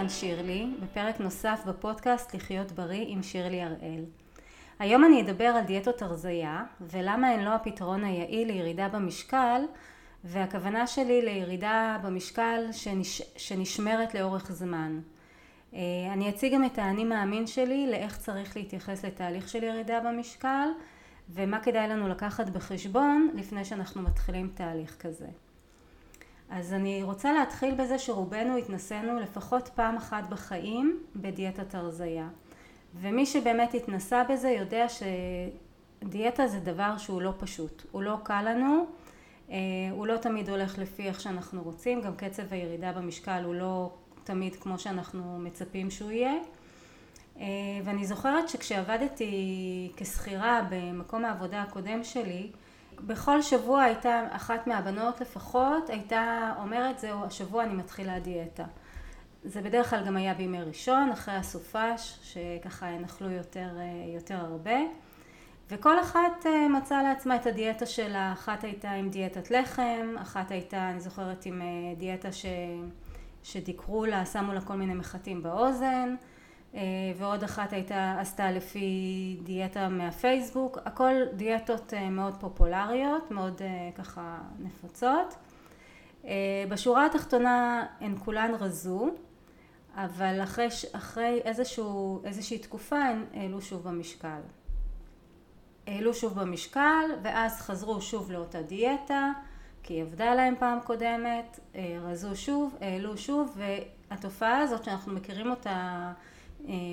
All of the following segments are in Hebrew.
כאן שירלי, בפרק נוסף בפודקאסט לחיות בריא עם שירלי הראל. היום אני אדבר על דיאטות הרזייה ולמה הן לא הפתרון היעיל לירידה במשקל והכוונה שלי לירידה במשקל שנש... שנשמרת לאורך זמן. אה, אני אציג גם את האני מאמין שלי לאיך צריך להתייחס לתהליך של ירידה במשקל ומה כדאי לנו לקחת בחשבון לפני שאנחנו מתחילים תהליך כזה. אז אני רוצה להתחיל בזה שרובנו התנסינו לפחות פעם אחת בחיים בדיאטת הרזייה. ומי שבאמת התנסה בזה יודע שדיאטה זה דבר שהוא לא פשוט, הוא לא קל לנו, אה, הוא לא תמיד הולך לפי איך שאנחנו רוצים, גם קצב הירידה במשקל הוא לא תמיד כמו שאנחנו מצפים שהוא יהיה. אה, ואני זוכרת שכשעבדתי כשכירה במקום העבודה הקודם שלי בכל שבוע הייתה אחת מהבנות לפחות הייתה אומרת זהו השבוע אני מתחילה דיאטה. זה בדרך כלל גם היה בימי ראשון אחרי הסופש שככה נחלו יותר, יותר הרבה. וכל אחת אה, מצאה לעצמה את הדיאטה שלה. אחת הייתה עם דיאטת לחם אחת הייתה אני זוכרת עם אה, דיאטה ש... שדיקרו לה שמו לה כל מיני מחטים באוזן. אה, ועוד אחת הייתה עשתה לפי דיאטה מהפייסבוק, הכל דיאטות אה, מאוד פופולריות, מאוד אה, ככה נפוצות. בשורה התחתונה הן כולן רזו, אבל אחרי, אחרי איזשהו, איזושהי תקופה הן העלו שוב במשקל. העלו שוב במשקל ואז חזרו שוב לאותה דיאטה כי היא עבדה להם פעם קודמת, רזו שוב, העלו שוב והתופעה הזאת שאנחנו מכירים אותה אה,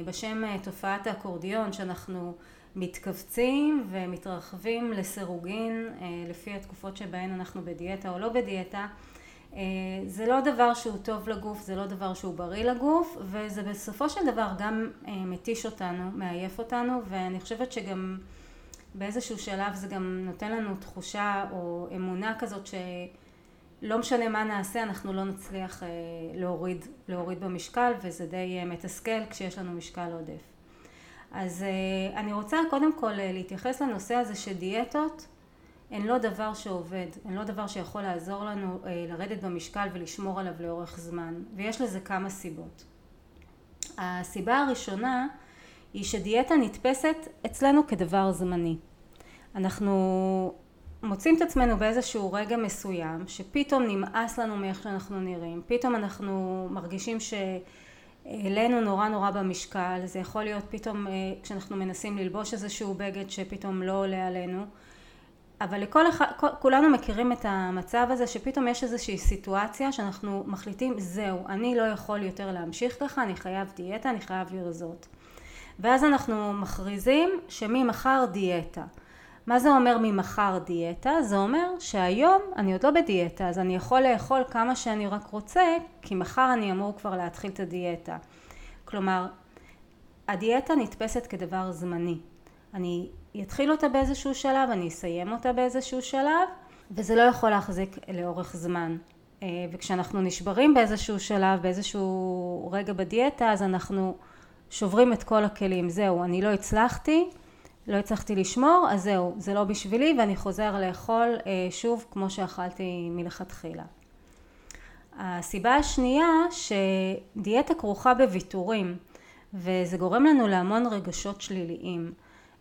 בשם אה, תופעת האקורדיון שאנחנו מתכווצים ומתרחבים לסירוגין אה, לפי התקופות שבהן אנחנו בדיאטה או לא בדיאטה זה לא דבר שהוא טוב לגוף, זה לא דבר שהוא בריא לגוף וזה בסופו של דבר גם מתיש אותנו, מעייף אותנו ואני חושבת שגם באיזשהו שלב זה גם נותן לנו תחושה או אמונה כזאת ש... לא משנה מה נעשה אנחנו לא נצליח אה, להוריד, להוריד במשקל וזה די אה, מתסכל כשיש לנו משקל עודף. אז אה, אני רוצה קודם כל להתייחס לנושא הזה שדיאטות הן לא דבר שעובד, הן לא דבר שיכול לעזור לנו לרדת במשקל ולשמור עליו לאורך זמן ויש לזה כמה סיבות. הסיבה הראשונה היא שדיאטה נתפסת אצלנו כדבר זמני. אנחנו מוצאים את עצמנו באיזשהו רגע מסוים שפתאום נמאס לנו מאיך שאנחנו נראים, פתאום אנחנו מרגישים שהעלינו נורא נורא במשקל, זה יכול להיות פתאום אה, כשאנחנו מנסים ללבוש איזשהו בגד שפתאום לא עולה עלינו, אבל לכל אחד, כולנו מכירים את המצב הזה שפתאום יש איזושהי סיטואציה שאנחנו מחליטים זהו, אני לא יכול יותר להמשיך ככה, אני חייב דיאטה, אני חייב לרזות. ואז אנחנו מכריזים שממחר דיאטה. מה זה אומר ממחר דיאטה? זה אומר שהיום אני עוד לא בדיאטה אז אני יכול לאכול כמה שאני רק רוצה כי מחר אני אמור כבר להתחיל את הדיאטה. כלומר הדיאטה נתפסת כדבר זמני. אני אתחיל אותה באיזשהו שלב, אני אסיים אותה באיזשהו שלב וזה לא יכול להחזיק לאורך זמן. אה, וכשאנחנו נשברים באיזשהו שלב, באיזשהו רגע בדיאטה אז אנחנו שוברים את כל הכלים. זהו, אני לא הצלחתי לא הצלחתי לשמור, אז זהו, זה לא בשבילי ואני חוזר לאכול אה, שוב כמו שאכלתי מלכתחילה. הסיבה השנייה שדיאטה כרוכה בוויתורים וזה גורם לנו להמון רגשות שליליים.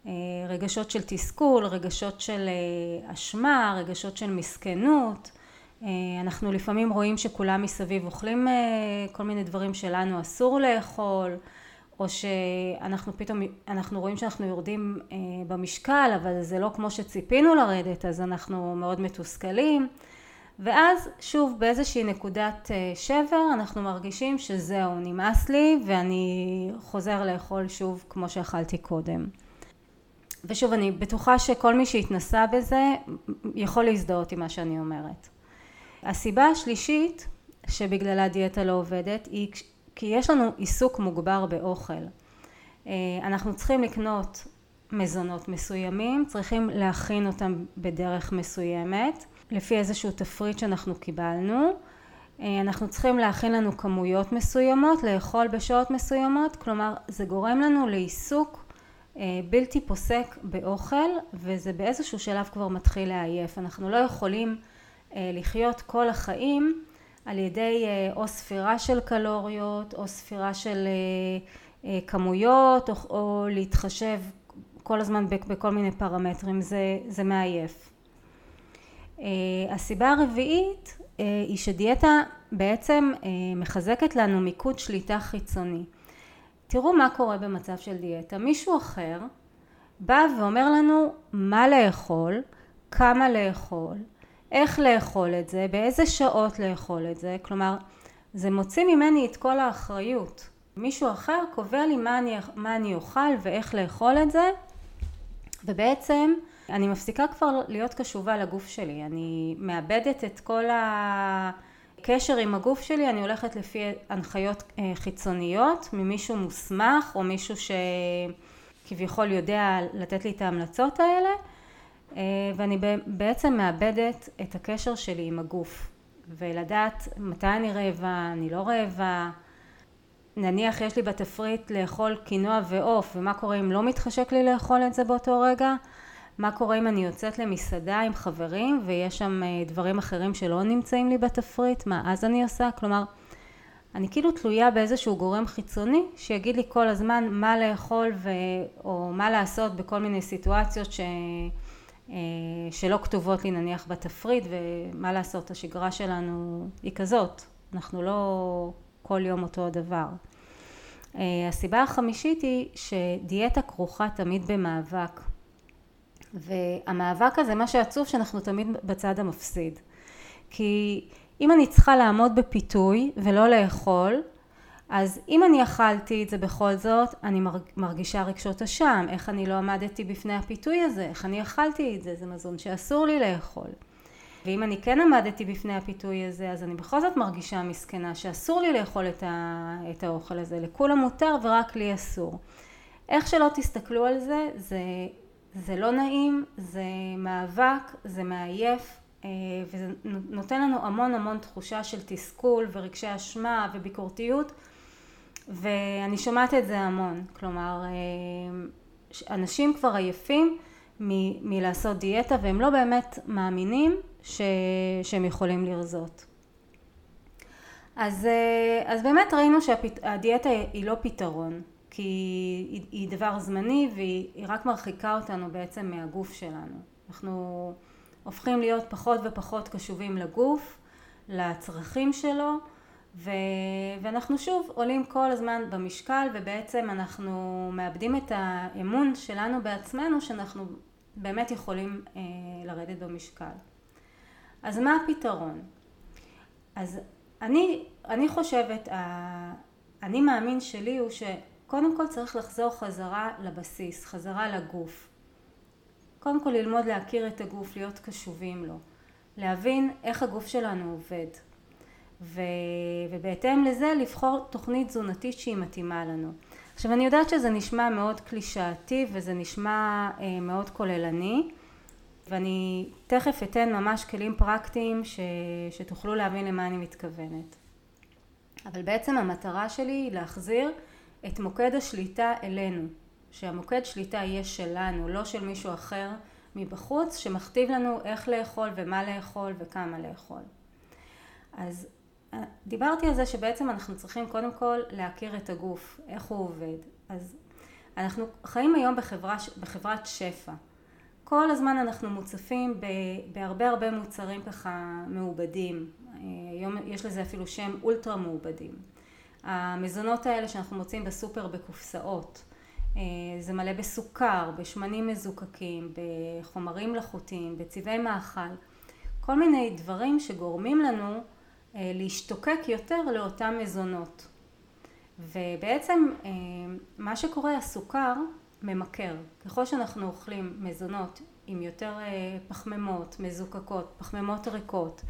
אה, רגשות של תסכול, רגשות של אה, אשמה, רגשות של מסכנות. אנחנו לפעמים רואים שכולם מסביב אוכלים כל מיני דברים שלנו אסור לאכול. או שאנחנו פתאום, אנחנו רואים שאנחנו יורדים אה, במשקל אבל זה לא כמו שציפינו לרדת אז אנחנו מאוד מתוסכלים ואז שוב באיזושהי נקודת אה, שבר אנחנו מרגישים שזהו נמאס לי ואני חוזר לאכול שוב כמו שאכלתי קודם ושוב אני בטוחה שכל מי שהתנסה בזה יכול להזדהות עם מה שאני אומרת. הסיבה השלישית שבגללה דיאטה לא עובדת היא כי יש לנו עיסוק מוגבר באוכל. אה, אנחנו צריכים לקנות מזונות מסוימים, צריכים להכין אותם בדרך מסוימת, לפי איזשהו תפריט שאנחנו קיבלנו. אה, אנחנו צריכים להכין לנו כמויות מסוימות, לאכול בשעות מסוימות, כלומר זה גורם לנו לעיסוק אה, בלתי פוסק באוכל וזה באיזשהו שלב כבר מתחיל לעייף. אנחנו לא יכולים לחיות כל החיים על ידי או ספירה של קלוריות או ספירה של כמויות או, או להתחשב כל הזמן בכל מיני פרמטרים, זה, זה מעייף. הסיבה הרביעית היא שדיאטה בעצם מחזקת לנו מיקוד שליטה חיצוני. תראו מה קורה במצב של דיאטה. מישהו אחר בא ואומר לנו מה לאכול, כמה לאכול, איך לאכול את זה, באיזה שעות לאכול את זה, כלומר זה מוציא ממני את כל האחריות. מישהו אחר קובע לי מה אני, מה אני אוכל ואיך לאכול את זה ובעצם אני מפסיקה כבר להיות קשובה לגוף שלי, אני מאבדת את כל הקשר עם הגוף שלי, אני הולכת לפי הנחיות אה, חיצוניות ממישהו מוסמך או מישהו שכביכול יודע לתת לי את ההמלצות האלה ואני בעצם מאבדת את הקשר שלי עם הגוף ולדעת מתי אני רעבה, אני לא רעבה, נניח יש לי בתפריט לאכול קינוע ועוף ומה קורה אם לא מתחשק לי לאכול את זה באותו רגע? מה קורה אם אני יוצאת למסעדה עם חברים ויש שם אה, דברים אחרים שלא נמצאים לי בתפריט? מה אז אני עושה? כלומר אני כאילו תלויה באיזשהו גורם חיצוני שיגיד לי כל הזמן מה לאכול ו... או מה לעשות בכל מיני סיטואציות ש... אה, שלא כתובות לי נניח בתפריט ומה לעשות השגרה שלנו היא כזאת. אנחנו לא כל יום אותו הדבר. אה, הסיבה החמישית היא שדיאטה כרוכה תמיד במאבק. והמאבק הזה מה שעצוב שאנחנו תמיד בצד המפסיד. כי אם אני צריכה לעמוד בפיתוי ולא לאכול אז אם אני אכלתי את זה בכל זאת אני מרגישה רגשות אשם איך אני לא עמדתי בפני הפיתוי הזה איך אני אכלתי את זה זה מזון שאסור לי לאכול. ואם אני כן עמדתי בפני הפיתוי הזה אז אני בכל זאת מרגישה מסכנה שאסור לי לאכול את, ה, את האוכל הזה לכולם מותר ורק לי אסור. איך שלא תסתכלו על זה זה, זה לא נעים זה מאבק זה מעייף אה, וזה נותן לנו המון המון תחושה של תסכול ורגשי אשמה וביקורתיות ואני שומעת את זה המון כלומר אה, אנשים כבר עייפים מ- מלעשות דיאטה והם לא באמת מאמינים ש, שהם יכולים לרזות. אז, אה, אז באמת ראינו שהדיאטה היא לא פתרון כי היא, היא דבר זמני והיא רק מרחיקה אותנו בעצם מהגוף שלנו. אנחנו הופכים להיות פחות ופחות קשובים לגוף, לצרכים שלו ו... ואנחנו שוב עולים כל הזמן במשקל ובעצם אנחנו מאבדים את האמון שלנו בעצמנו שאנחנו באמת יכולים אה, לרדת במשקל. אז מה הפתרון? אז אני, אני חושבת, אני מאמין שלי הוא שקודם כל צריך לחזור חזרה לבסיס, חזרה לגוף. קודם כל ללמוד להכיר את הגוף, להיות קשובים לו, להבין איך הגוף שלנו עובד. ו... ובהתאם לזה לבחור תוכנית תזונתית שהיא מתאימה לנו. עכשיו אני יודעת שזה נשמע מאוד קלישאתי וזה נשמע אה, מאוד כוללני ואני תכף אתן ממש כלים פרקטיים ש... שתוכלו להבין למה אני מתכוונת. אבל בעצם המטרה שלי היא להחזיר את מוקד השליטה אלינו, שהמוקד שליטה יהיה שלנו, לא של מישהו אחר מבחוץ שמכתיב לנו איך לאכול ומה לאכול וכמה לאכול. אז דיברתי על זה שבעצם אנחנו צריכים קודם כל להכיר את הגוף, איך הוא עובד. אז אנחנו חיים היום בחברה, בחברת שפע. כל הזמן אנחנו מוצפים בהרבה הרבה מוצרים ככה מעובדים. היום יש לזה אפילו שם אולטרה מעובדים. המזונות האלה שאנחנו מוצאים בסופר בקופסאות, אה, זה מלא בסוכר, בשמנים מזוקקים, בחומרים מלאכותיים, בצבעי מאכל, כל מיני דברים שגורמים לנו להשתוקק יותר לאותם מזונות. ובעצם מה שקורה, הסוכר ממכר. ככל שאנחנו אוכלים מזונות עם יותר אה, פחמימות מזוקקות, פחמימות ריקות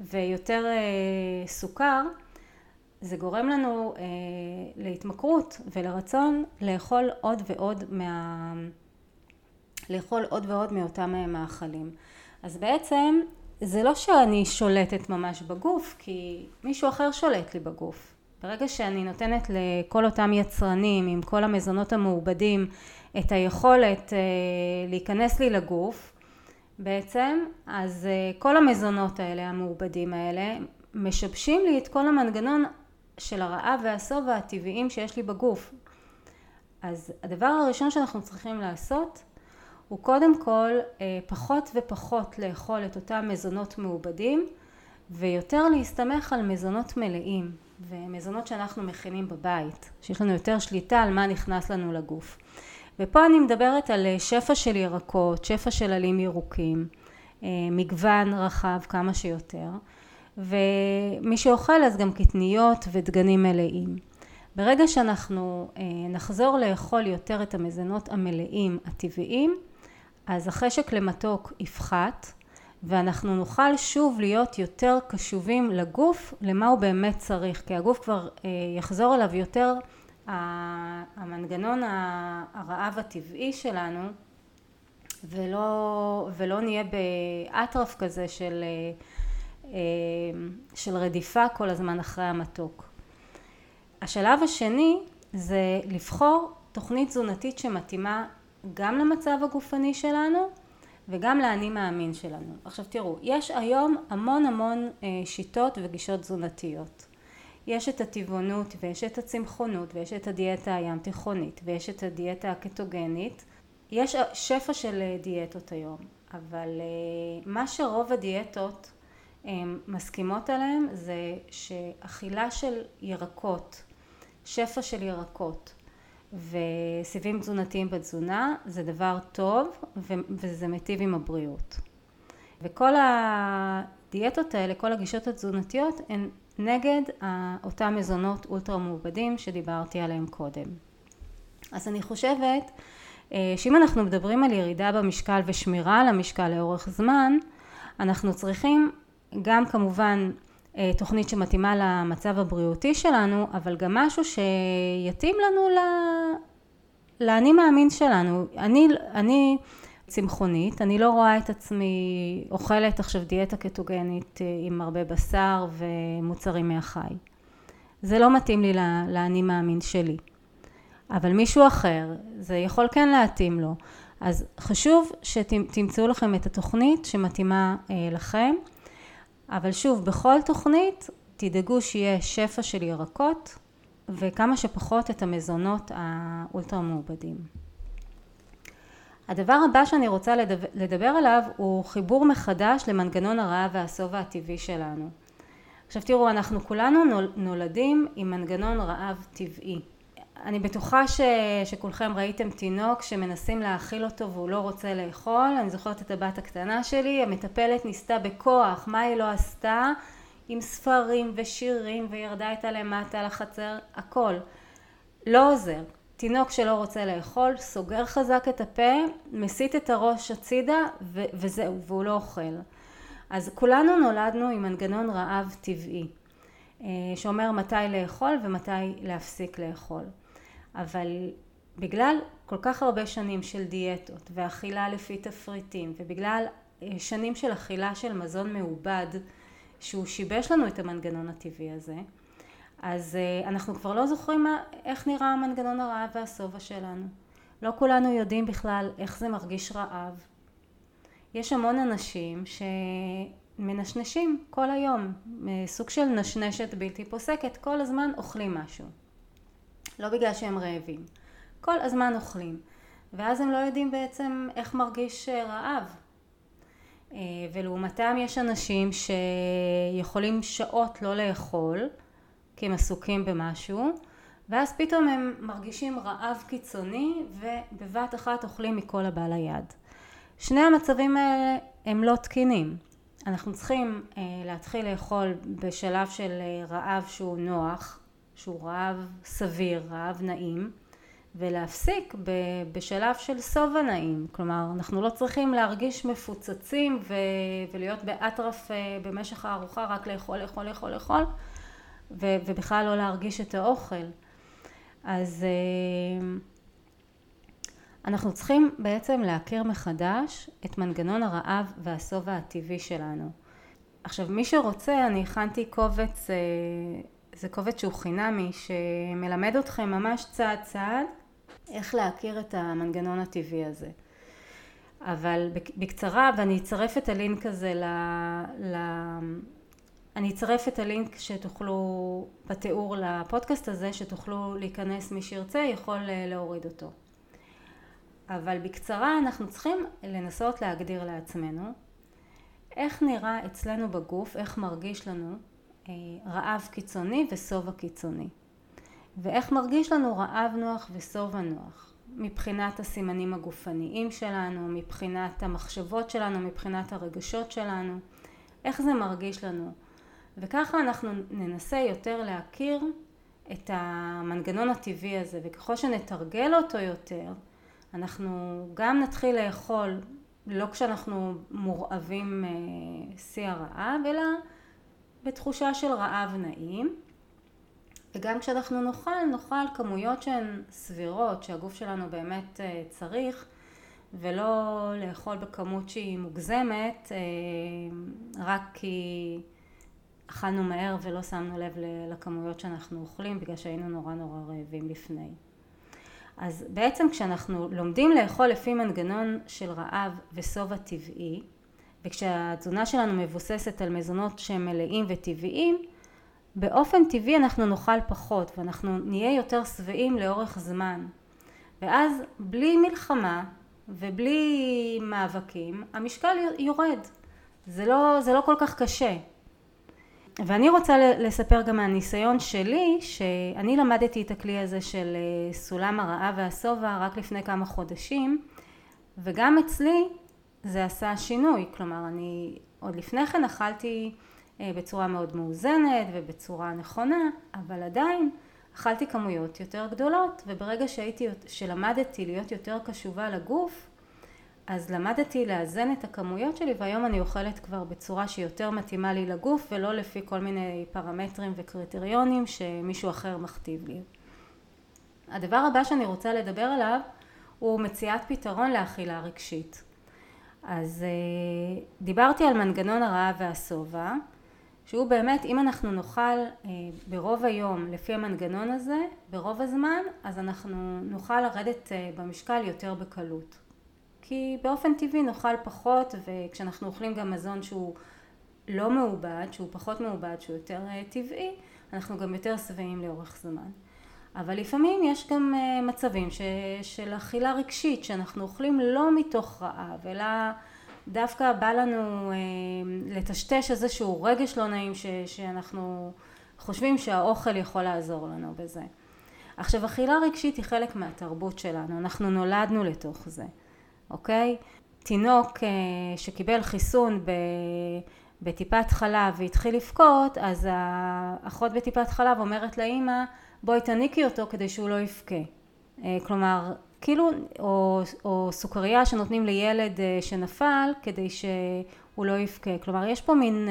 ויותר אה, סוכר, זה גורם לנו אה, להתמכרות ולרצון לאכול עוד ועוד מה... לאכול עוד ועוד מאותם מאכלים. אז בעצם זה לא שאני שולטת ממש בגוף, כי מישהו אחר שולט לי בגוף. ברגע שאני נותנת לכל אותם יצרנים עם כל המזונות המעובדים את היכולת אה, להיכנס לי לגוף בעצם אז אה, כל המזונות האלה המעובדים האלה משבשים לי את כל המנגנון של הרעב והשובע הטבעיים שיש לי בגוף. אז הדבר הראשון שאנחנו צריכים לעשות הוא קודם כל אה, פחות ופחות לאכול את אותם מזונות מעובדים ויותר להסתמך על מזונות מלאים ומזונות שאנחנו מכינים בבית, שיש לנו יותר שליטה על מה נכנס לנו לגוף. ופה אני מדברת על אה, שפע של ירקות, שפע של עלים ירוקים, אה, מגוון רחב כמה שיותר, ומי שאוכל אז גם קטניות ודגנים מלאים. ברגע שאנחנו נחזור לאכול יותר את המזונות המלאים הטבעיים, אז החשק למתוק יפחת ואנחנו נוכל שוב להיות יותר קשובים לגוף למה הוא באמת צריך כי הגוף כבר יחזור אליו יותר המנגנון הרעב הטבעי שלנו ולא, ולא נהיה באטרף כזה של, אה, של רדיפה כל הזמן אחרי המתוק. השלב השני זה לבחור תוכנית תזונתית שמתאימה גם למצב הגופני שלנו וגם לאני מאמין שלנו. עכשיו תראו, יש היום המון המון אה, שיטות וגישות תזונתיות. יש את הטבעונות ויש את הצמחונות ויש את הדיאטה הים תיכונית ויש את הדיאטה הקטוגנית יש שפע של דיאטות היום אבל אה, מה שרוב הדיאטות מסכימות עליהם זה שאכילה של ירקות שפע של ירקות וסיבים תזונתיים בתזונה זה דבר טוב וזה מיטיב עם הבריאות וכל הדיאטות האלה כל הגישות התזונתיות הן נגד אותם מזונות אולטרה מעובדים שדיברתי עליהם קודם. אז אני חושבת אה, שאם אנחנו מדברים על ירידה במשקל ושמירה על המשקל לאורך זמן, אנחנו צריכים גם כמובן תוכנית שמתאימה למצב הבריאותי שלנו, אבל גם משהו שיתאים לנו לאני מאמין שלנו. אני, אני צמחונית, אני לא רואה את עצמי אוכלת עכשיו דיאטה קטוגנית אה, עם הרבה בשר ומוצרים מהחי. זה לא מתאים לי לאני מאמין שלי. אבל מישהו אחר, זה יכול כן להתאים לו. אז חשוב שתמצאו לכם את התוכנית שמתאימה אה, לכם, אבל שוב, בכל תוכנית תדאגו שיהיה שפע של ירקות וכמה שפחות את המזונות האולטרה מעובדים. הדבר הבא שאני רוצה לדבר, לדבר עליו הוא חיבור מחדש למנגנון הרעב והשובע הטבעי שלנו. עכשיו תראו אנחנו כולנו נולדים עם מנגנון רעב טבעי. אני בטוחה ש, שכולכם ראיתם תינוק שמנסים להאכיל אותו והוא לא רוצה לאכול, אני זוכרת את הבת הקטנה שלי, המטפלת ניסתה בכוח, מה היא לא עשתה? עם ספרים ושירים וירדה איתה למטה לחצר, הכל. לא עוזר. תינוק שלא רוצה לאכול, סוגר חזק את הפה, מסיט את הראש הצידה ו- וזהו, והוא לא אוכל. אז כולנו נולדנו עם מנגנון רעב טבעי, אה, שאומר מתי לאכול ומתי להפסיק לאכול. אבל בגלל כל כך הרבה שנים של דיאטות ואכילה לפי תפריטים ובגלל אה, שנים של אכילה של מזון מעובד שהוא שיבש לנו את המנגנון הטבעי הזה אז אה, אנחנו כבר לא זוכרים איך נראה המנגנון הרעב והשובע שלנו. לא כולנו יודעים בכלל איך זה מרגיש רעב. יש המון אנשים שמנשנשים כל היום, סוג של נשנשת בלתי פוסקת, כל הזמן אוכלים משהו. לא בגלל שהם רעבים, כל הזמן אוכלים. ואז הם לא יודעים בעצם איך מרגיש אה, רעב. אה, ולעומתם יש אנשים שיכולים שעות לא לאכול כי הם עסוקים במשהו ואז פתאום הם מרגישים רעב קיצוני ובבת אחת אוכלים מכל הבא ליד. שני המצבים האלה הם לא תקינים. אנחנו צריכים אה, להתחיל לאכול בשלב של רעב שהוא נוח, שהוא רעב סביר, רעב נעים, ולהפסיק בשלב של שובע נעים. כלומר, אנחנו לא צריכים להרגיש מפוצצים ולהיות באטרף אה, במשך הארוחה, רק לאכול, לאכול, לאכול, לאכול. ו- ובכלל לא להרגיש את האוכל. אז אה, אנחנו צריכים בעצם להכיר מחדש את מנגנון הרעב והשובע הטבעי שלנו. עכשיו מי שרוצה אני הכנתי קובץ, אה, זה קובץ שהוא חינמי שמלמד אתכם ממש צעד צעד איך להכיר את המנגנון הטבעי הזה. אבל בקצרה ואני אצרף את הלינק הזה אני אצרף את הלינק שתוכלו בתיאור לפודקאסט הזה, שתוכלו להיכנס מי שירצה, יכול אה, להוריד אותו. אבל בקצרה אנחנו צריכים לנסות להגדיר לעצמנו איך נראה אצלנו בגוף, איך מרגיש לנו רעב קיצוני ושובע קיצוני. ואיך מרגיש לנו רעב נוח ושובע נוח. מבחינת הסימנים הגופניים שלנו, מבחינת המחשבות שלנו, מבחינת הרגשות שלנו, איך זה מרגיש לנו. וככה אנחנו ננסה יותר להכיר את המנגנון הטבעי הזה, וככל שנתרגל אותו יותר, אנחנו גם נתחיל לאכול לא כשאנחנו מורעבים אה, שיא הרעב, אלא בתחושה של רעב נעים. וגם כשאנחנו נאכל, נאכל כמויות שהן סבירות, שהגוף שלנו באמת אה, צריך, ולא לאכול בכמות שהיא מוגזמת, אה, רק כי אכלנו מהר ולא שמנו לב לכמויות שאנחנו אוכלים, בגלל שהיינו נורא נורא רעבים לפני. אז בעצם כשאנחנו לומדים לאכול לפי מנגנון של רעב ושובע טבעי, וכשהתזונה שלנו מבוססת על מזונות שהם מלאים וטבעיים, באופן טבעי אנחנו נאכל פחות ואנחנו נהיה יותר שבעים לאורך זמן. ואז בלי מלחמה ובלי מאבקים המשקל יורד. זה לא, זה לא כל כך קשה. ואני רוצה לספר גם מהניסיון שלי, שאני למדתי את הכלי הזה של אה, סולם הרעב והשובע רק לפני כמה חודשים, וגם אצלי זה עשה שינוי, כלומר אני עוד לפני כן אכלתי אה, בצורה מאוד מאוזנת ובצורה נכונה, אבל עדיין אכלתי כמויות יותר גדולות, וברגע שהייתי, שלמדתי להיות יותר קשובה לגוף, אז למדתי לאזן את הכמויות שלי והיום אני אוכלת כבר בצורה שיותר מתאימה לי לגוף ולא לפי כל מיני פרמטרים וקריטריונים שמישהו אחר מכתיב לי. הדבר הבא שאני רוצה לדבר עליו הוא מציאת פתרון לאכילה רגשית. אז אה, דיברתי על מנגנון הרעב והשובע שהוא באמת אם אנחנו נאכל אה, ברוב היום לפי המנגנון הזה ברוב הזמן אז אנחנו נוכל לרדת אה, במשקל יותר בקלות כי באופן טבעי נאכל פחות וכשאנחנו אוכלים גם מזון שהוא לא מעובד, שהוא פחות מעובד, שהוא יותר טבעי, אנחנו גם יותר שבעים לאורך זמן. אבל לפעמים יש גם אה, מצבים ש, של אכילה רגשית, שאנחנו אוכלים לא מתוך רעב, אלא דווקא בא לנו אה, לטשטש איזשהו רגש לא נעים ש, שאנחנו חושבים שהאוכל יכול לעזור לנו בזה. עכשיו אכילה רגשית היא חלק מהתרבות שלנו, אנחנו נולדנו לתוך זה. אוקיי? תינוק אה, שקיבל חיסון בטיפת חלב והתחיל לבכות, אז האחות בטיפת חלב אומרת לאימא בואי תניקי אותו כדי שהוא לא יבכה. אה, כלומר, כאילו, או, או סוכריה שנותנים לילד אה, שנפל כדי שהוא לא יבכה. כלומר, יש פה מין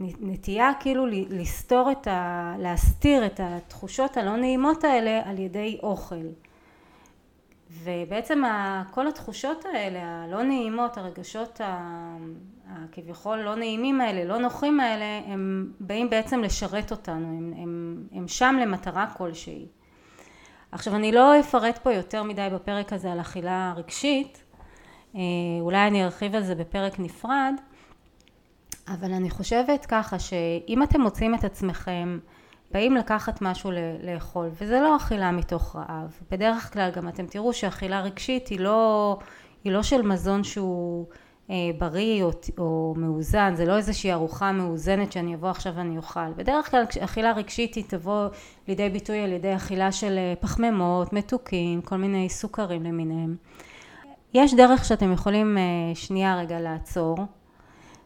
נטייה כאילו לסתור את ה... להסתיר את התחושות הלא נעימות האלה על ידי אוכל. ובעצם כל התחושות האלה, הלא נעימות, הרגשות הכביכול לא נעימים האלה, לא נוחים האלה, הם באים בעצם לשרת אותנו, הם, הם, הם שם למטרה כלשהי. עכשיו אני לא אפרט פה יותר מדי בפרק הזה על אכילה רגשית, אה, אולי אני ארחיב על זה בפרק נפרד, אבל אני חושבת ככה שאם אתם מוצאים את עצמכם באים לקחת משהו לאכול וזה לא אכילה מתוך רעב. בדרך כלל גם אתם תראו שאכילה רגשית היא לא, היא לא של מזון שהוא אה, בריא או, או מאוזן זה לא איזושהי ארוחה מאוזנת שאני אבוא עכשיו ואני אוכל. בדרך כלל אכילה רגשית היא תבוא לידי ביטוי על ידי אכילה של אה, פחמימות מתוקים כל מיני סוכרים למיניהם. יש דרך שאתם יכולים אה, שנייה רגע לעצור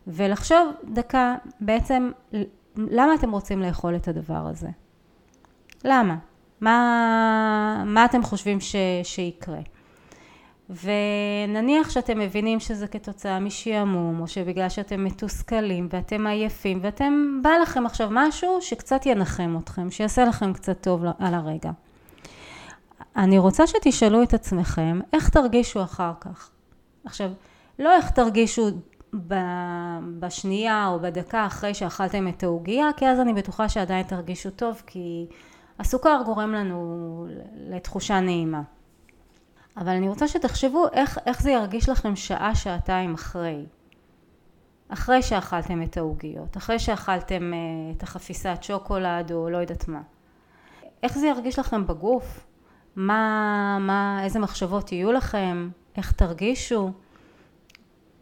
ולחשוב דקה בעצם למה אתם רוצים לאכול את הדבר הזה? למה? מה, מה אתם חושבים ש, שיקרה? ונניח שאתם מבינים שזה כתוצאה משעמום או שבגלל שאתם מתוסכלים ואתם עייפים ואתם בא לכם עכשיו משהו שקצת ינחם אתכם, שיעשה לכם קצת טוב על הרגע. אני רוצה שתשאלו את עצמכם איך תרגישו אחר כך. עכשיו, לא איך תרגישו בשנייה או בדקה אחרי שאכלתם את העוגייה, כי אז אני בטוחה שעדיין תרגישו טוב, כי הסוכר גורם לנו לתחושה נעימה. אבל אני רוצה שתחשבו איך, איך זה ירגיש לכם שעה, שעתיים אחרי. אחרי שאכלתם את העוגיות, אחרי שאכלתם אה, את החפיסת שוקולד או לא יודעת מה. איך זה ירגיש לכם בגוף? מה, מה, איזה מחשבות יהיו לכם? איך תרגישו?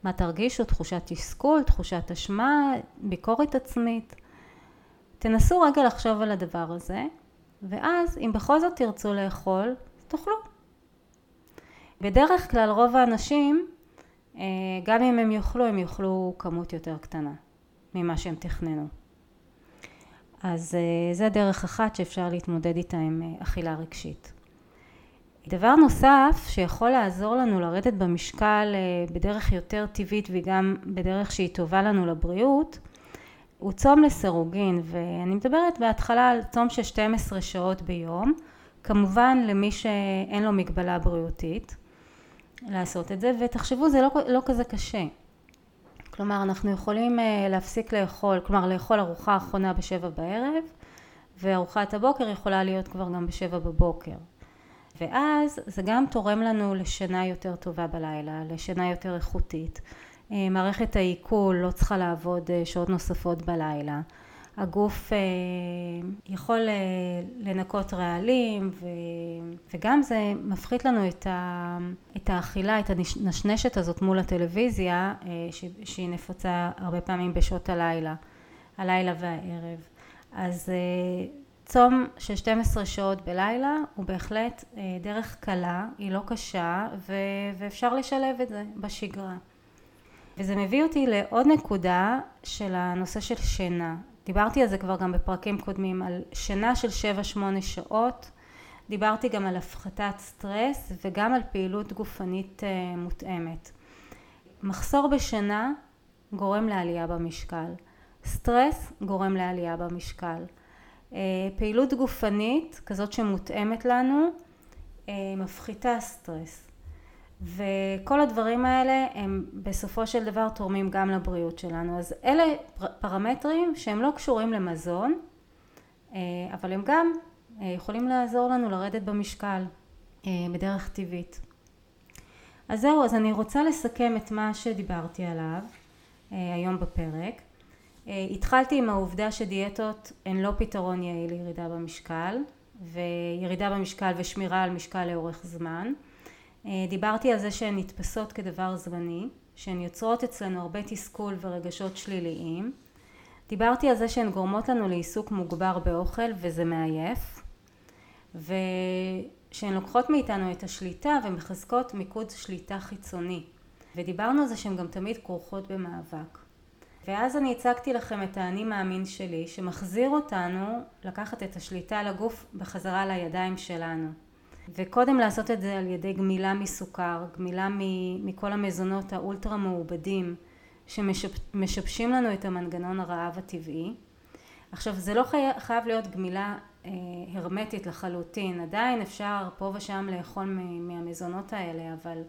מה תרגישו? תחושת תסכול, תחושת אשמה, ביקורת עצמית. תנסו רגע לחשוב על הדבר הזה, ואז אם בכל זאת תרצו לאכול, תאכלו. בדרך כלל רוב האנשים, אה, גם אם הם יאכלו, הם יאכלו כמות יותר קטנה ממה שהם תכננו. אז אה, זה דרך אחת שאפשר להתמודד איתה עם אה, אכילה רגשית. דבר נוסף שיכול לעזור לנו לרדת במשקל בדרך יותר טבעית וגם בדרך שהיא טובה לנו לבריאות הוא צום לסירוגין ואני מדברת בהתחלה על צום של 12 שעות ביום כמובן למי שאין לו מגבלה בריאותית לעשות את זה ותחשבו זה לא, לא כזה קשה. כלומר אנחנו יכולים אה, להפסיק לאכול כלומר לאכול ארוחה אחרונה בשבע בערב וארוחת הבוקר יכולה להיות כבר גם בשבע בבוקר ואז זה גם תורם לנו לשינה יותר טובה בלילה לשינה יותר איכותית אה, מערכת העיכול לא צריכה לעבוד אה, שעות נוספות בלילה הגוף אה, יכול לנקות רעלים וגם זה מפחית לנו את האכילה, את הנשנשת הזאת מול הטלוויזיה שהיא נפוצה הרבה פעמים בשעות הלילה, הלילה והערב. אז צום של 12 שעות בלילה הוא בהחלט דרך קלה, היא לא קשה ואפשר לשלב את זה בשגרה. וזה מביא אותי לעוד נקודה של הנושא של שינה. דיברתי על זה כבר גם בפרקים קודמים, על שינה של 7-8 שעות. דיברתי גם על הפחתת סטרס וגם על פעילות גופנית אה, מותאמת. מחסור בשינה גורם לעלייה במשקל. סטרס גורם לעלייה במשקל. אה, פעילות גופנית כזאת שמותאמת לנו אה, מפחיתה סטרס. וכל הדברים האלה הם בסופו של דבר תורמים גם לבריאות שלנו. אז אלה פרמטרים שהם לא קשורים למזון, אה, אבל הם גם יכולים לעזור לנו לרדת במשקל בדרך טבעית. אז זהו, אז אני רוצה לסכם את מה שדיברתי עליו היום בפרק. התחלתי עם העובדה שדיאטות הן לא פתרון יעיל לירידה במשקל, וירידה במשקל ושמירה על משקל לאורך זמן. אה, דיברתי על זה שהן נתפסות כדבר זמני, שהן יוצרות אצלנו הרבה תסכול ורגשות שליליים. דיברתי על זה שהן גורמות לנו לעיסוק מוגבר באוכל וזה מעייף. ושהן לוקחות מאיתנו את השליטה ומחזקות מיקוד שליטה חיצוני. ודיברנו על זה שהן גם תמיד כרוכות במאבק. ואז אני הצגתי לכם את האני מאמין שלי שמחזיר אותנו לקחת את השליטה על הגוף בחזרה לידיים שלנו. וקודם לעשות את זה על ידי גמילה מסוכר, גמילה מכל המזונות האולטרה מעובדים שמשבשים לנו את המנגנון הרעב הטבעי. עכשיו זה לא חי... חייב להיות גמילה אה, הרמטית לחלוטין, עדיין אפשר פה ושם לאכול מהמזונות האלה, אבל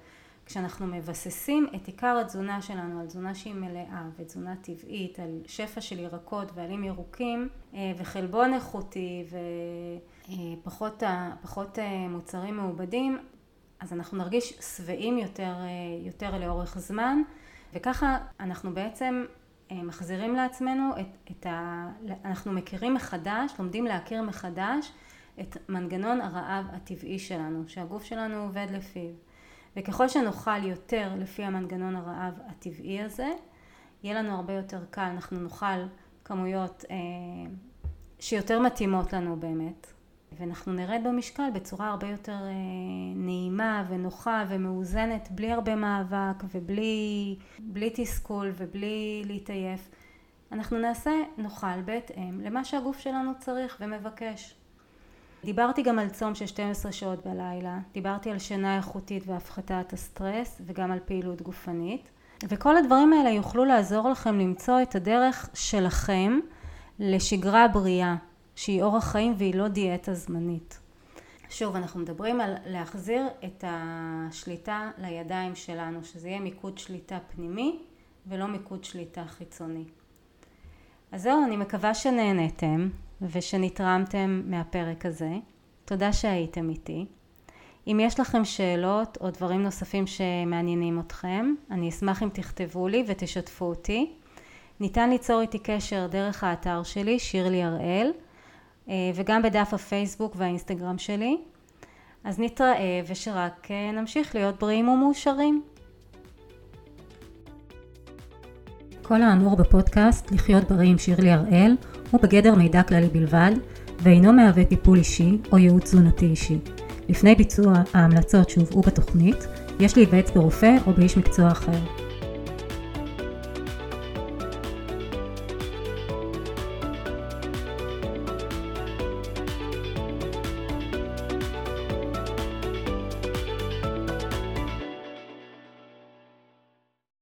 כשאנחנו מבססים את עיקר התזונה שלנו על תזונה שהיא מלאה ותזונה טבעית, על שפע של ירקות ועלים ירוקים אה, וחלבון איכותי ופחות פחות אה, מוצרים מעובדים, אז אנחנו נרגיש שבעים יותר, אה, יותר לאורך זמן וככה אנחנו בעצם מחזירים לעצמנו את, את ה... אנחנו מכירים מחדש, לומדים להכיר מחדש את מנגנון הרעב הטבעי שלנו, שהגוף שלנו עובד לפיו. וככל שנאכל יותר לפי המנגנון הרעב הטבעי הזה, יהיה לנו הרבה יותר קל, אנחנו נאכל כמויות אה, שיותר מתאימות לנו באמת, ואנחנו נרד במשקל בצורה הרבה יותר אה, נעימה ונוחה ומאוזנת, בלי הרבה מאבק ובלי בלי תסכול ובלי להתעייף. אנחנו נעשה, נאכל בהתאם למה שהגוף שלנו צריך ומבקש. דיברתי גם על צום של 12 שעות בלילה, דיברתי על שינה איכותית והפחתת הסטרס וגם על פעילות גופנית וכל הדברים האלה יוכלו לעזור לכם למצוא את הדרך שלכם לשגרה בריאה שהיא אורח חיים והיא לא דיאטה זמנית. שוב אנחנו מדברים על להחזיר את השליטה לידיים שלנו שזה יהיה מיקוד שליטה פנימי ולא מיקוד שליטה חיצוני. אז זהו אני מקווה שנהנתם ושנתרמתם מהפרק הזה. תודה שהייתם איתי. אם יש לכם שאלות או דברים נוספים שמעניינים אתכם, אני אשמח אם תכתבו לי ותשתפו אותי. ניתן ליצור איתי קשר דרך האתר שלי, שירלי הראל, וגם בדף הפייסבוק והאינסטגרם שלי. אז נתראה ושרק נמשיך להיות בריאים ומאושרים. כל האמור בפודקאסט לחיות בריא עם שירלי הראל הוא בגדר מידע כללי בלבד ואינו מהווה טיפול אישי או ייעוץ תזונתי אישי. לפני ביצוע ההמלצות שהובאו בתוכנית יש להיוועץ ברופא או באיש מקצוע אחר.